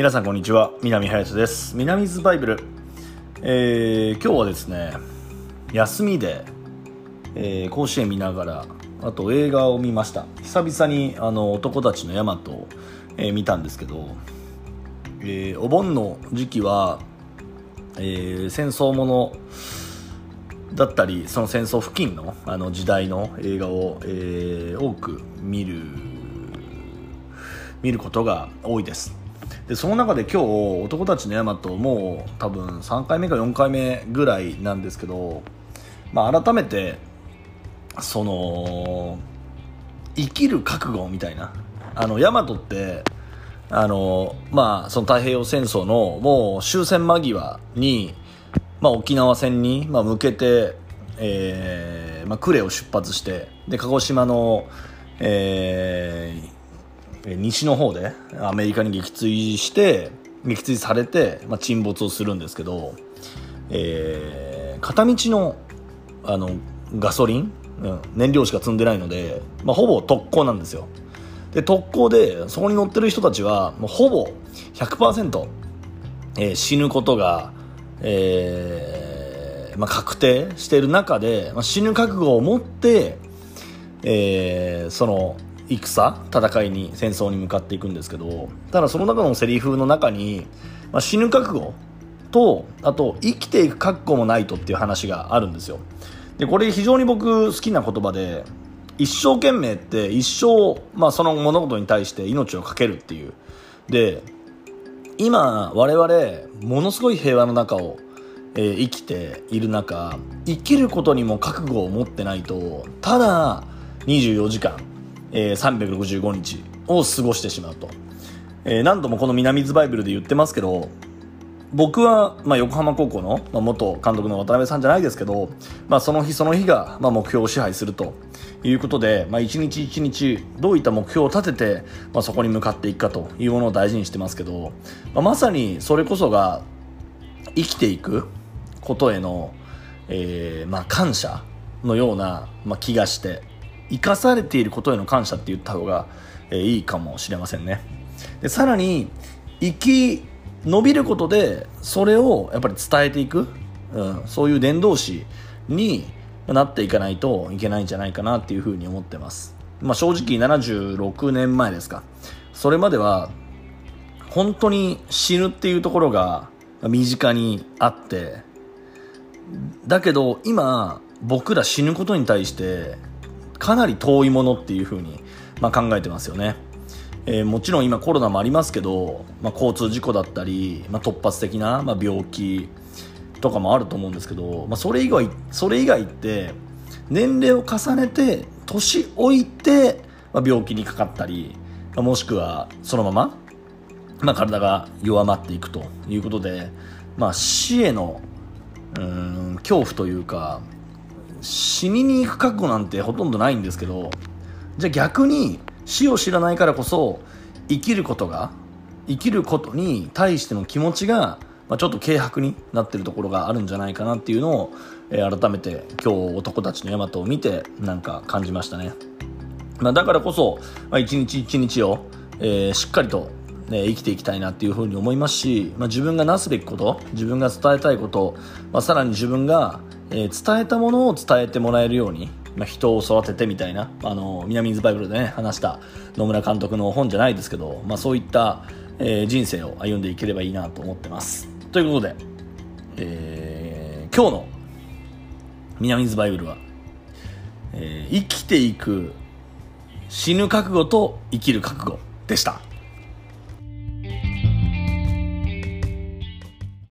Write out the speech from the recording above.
皆さんこんにちは。南林です。南ズバイブル、えー、今日はですね休みで、えー、甲子園見ながらあと映画を見ました。久々にあの男たちのヤマトを、えー、見たんですけど、えー、お盆の時期は、えー、戦争ものだったりその戦争付近のあの時代の映画を、えー、多く見る見ることが多いです。でその中で今日男たちのヤマトもう多分3回目か4回目ぐらいなんですけど、まあ、改めてその生きる覚悟みたいなあのヤマトってあのまあその太平洋戦争のもう終戦間際に、まあ、沖縄戦に、ま、向けて、えーまあ、呉を出発してで鹿児島の、えー、西の方でアメリカに撃墜して撃墜されて、まあ、沈没をするんですけど、えー、片道のあのガソリン、うん、燃料しか積んでないので、まあ、ほぼ特攻なんですよ。で特攻でそこに乗ってる人たちはもうほぼ100%、えー、死ぬことが、えーまあ、確定している中で、まあ、死ぬ覚悟を持って、えー、その戦戦いに戦争に向かっていくんですけどただその中のセリフの中に、まあ、死ぬ覚悟とあと生きていく覚悟もないとっていう話があるんですよ。でこれ非常に僕好きな言葉で一生懸命って一生、まあ、その物事に対して命を懸けるっていう。で今我々ものすごい平和の中を、えー、生きている中生きることにも覚悟を持ってないとただ24時間えー、365日を過ごしてしまうと、えー、何度もこの南ズバイブルで言ってますけど僕は、まあ、横浜高校の、まあ、元監督の渡辺さんじゃないですけど、まあ、その日その日が、まあ、目標を支配するということで、まあ、一日一日どういった目標を立てて、まあ、そこに向かっていくかというものを大事にしてますけど、まあ、まさにそれこそが生きていくことへの、えーまあ、感謝のような、まあ、気がして生かされていることへの感謝って言った方が、えー、いいかもしれませんね。でさらに生き伸びることでそれをやっぱり伝えていく、うん、そういう伝道師になっていかないといけないんじゃないかなっていうふうに思ってます、まあ、正直76年前ですか。それまでは本当に死ぬっていうところが身近にあってだけど今僕ら死ぬことに対してかなり遠いものっていうふうに、まあ、考えてますよね。えー、もちろん今コロナもありますけど、まあ、交通事故だったり、まあ、突発的な、まあ、病気とかもあると思うんですけど、まあ、それ以外それ以外って年齢を重ねて年老いて、まあ、病気にかかったり、まあ、もしくはそのまま、まあ、体が弱まっていくということで、まあ、死へのうん恐怖というか死にに行く覚悟なんてほとんどないんですけどじゃあ逆に死を知らないからこそ生きることが生きることに対しての気持ちが、まあ、ちょっと軽薄になってるところがあるんじゃないかなっていうのを、えー、改めて今日男たちのヤマトを見てなんか感じましたね、まあ、だからこそ、まあ、一日一日を、えー、しっかりとね、生きていきたいなっていうふうに思いますし、まあ、自分がなすべきこと自分が伝えたいこと、まあ、さらに自分が、えー、伝えたものを伝えてもらえるように、まあ、人を育ててみたいなあの南ズバイブルでね話した野村監督の本じゃないですけど、まあ、そういった、えー、人生を歩んでいければいいなと思ってます。ということで、えー、今日の南ズバイブルは、えー、生きていく死ぬ覚悟と生きる覚悟でした。